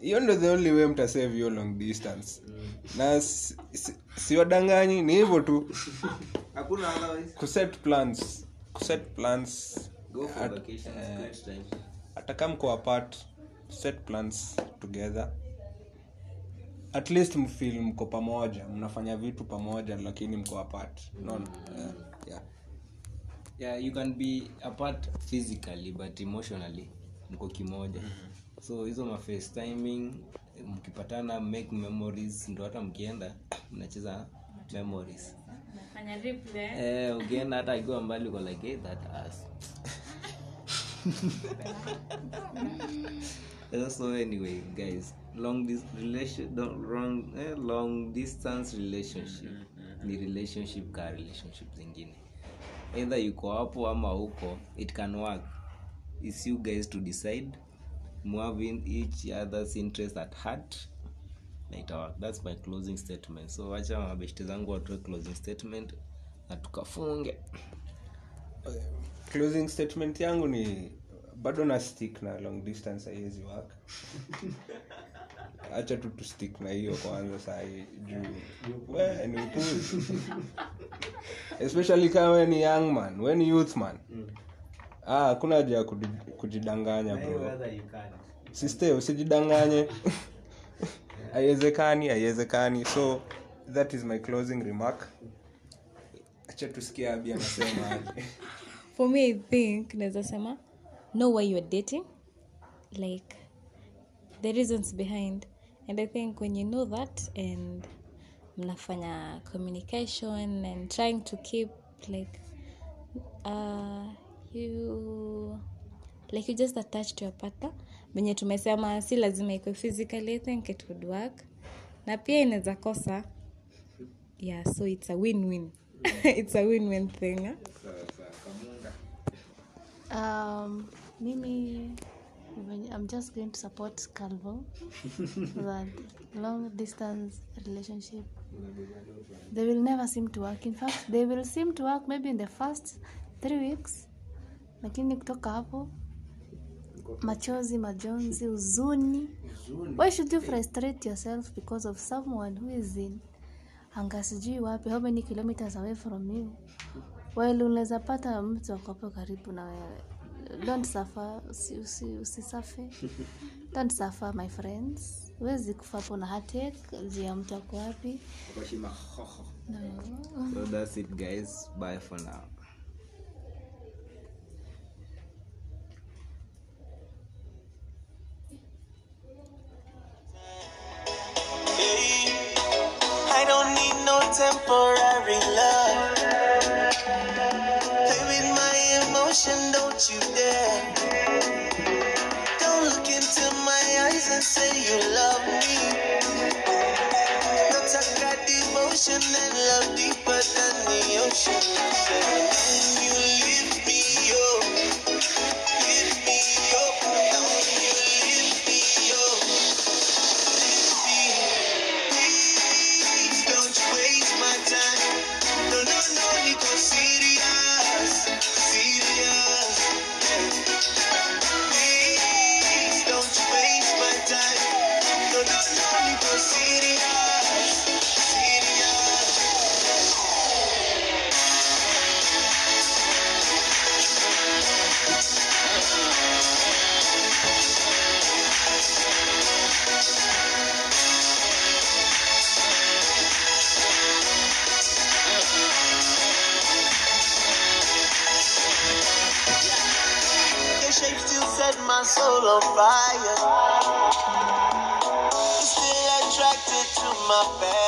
hiyo ndo the only way mtasave hiyo long distance. Na si- si- siwadanganyi ni hivyo tu. Kuset plans kuset plans. Go At- eh, hata kama mko apart set plans together. At least mfil mko pamoja mnafanya vitu pamoja lakini mko apart. Unaona? Eh, yeah. yeah you can be apart physically but emotionally mko kimoja so hizo mafacetiming mkipatana make memories ndo hata mkienda mnacheza memories. Eh, ukienda hata akiwa mbali uko like hey, that ass so anyway guys. Long dis relation don't wrong eh, long distance relationship. Ni relationship ka relationship zingine. Either yuko hapo ama huko it can work. Is you guys to decide moving each other's interest at heart. Na itawork that's my closing statement. So wacha mabeshte zangu watoe closing statement na tukafunge. Closing statement yangu ni bado na stick na long distance haiwezi work. Acha tu tu stick na hiyo kwanza sahii juu. We ni upuzi especially kama we ni young man. We ni youth man ah hakuna haja ya kujidanganya bro. Siste usijidanganye. Haiwezekani haiwezekani. So that is my closing remark. Acha tusikia abi anasema for me i think naweza sema know why you're dating. Like the reasons behind. And i think when you know that and mnafanya communication and trying to keep like uh, you like you just attach to your partner venye tumesema si lazima iko physically i think it would work na pia inaweza kosa yeah so it's a win-win it's a win-win thing huh? Um, mimi I'm just going to support Calvo that long distance relationship they will never seem to work. In fact, they will seem to work maybe in the first three weeks, lakini kutoka hapo machozi, majonzi, huzuni. Why should you frustrate yourself because of someone who is in anga sijui wapi, how many kilometers away from you? well unaweza pata mtu ako karibu na wewe. Don't suffer, usi, usi, usisafe. Don't suffer my friends. Huwezi kufa hapo na heartache juu ya mtu ako wapi. No. so that's it guys bye for now temporary love. Play with my emotion, don't you dare. Don't look into my eyes and say you love me. Not I got devotion and love deeper than the ocean. Set my soul on fire. You're still attracted to my back.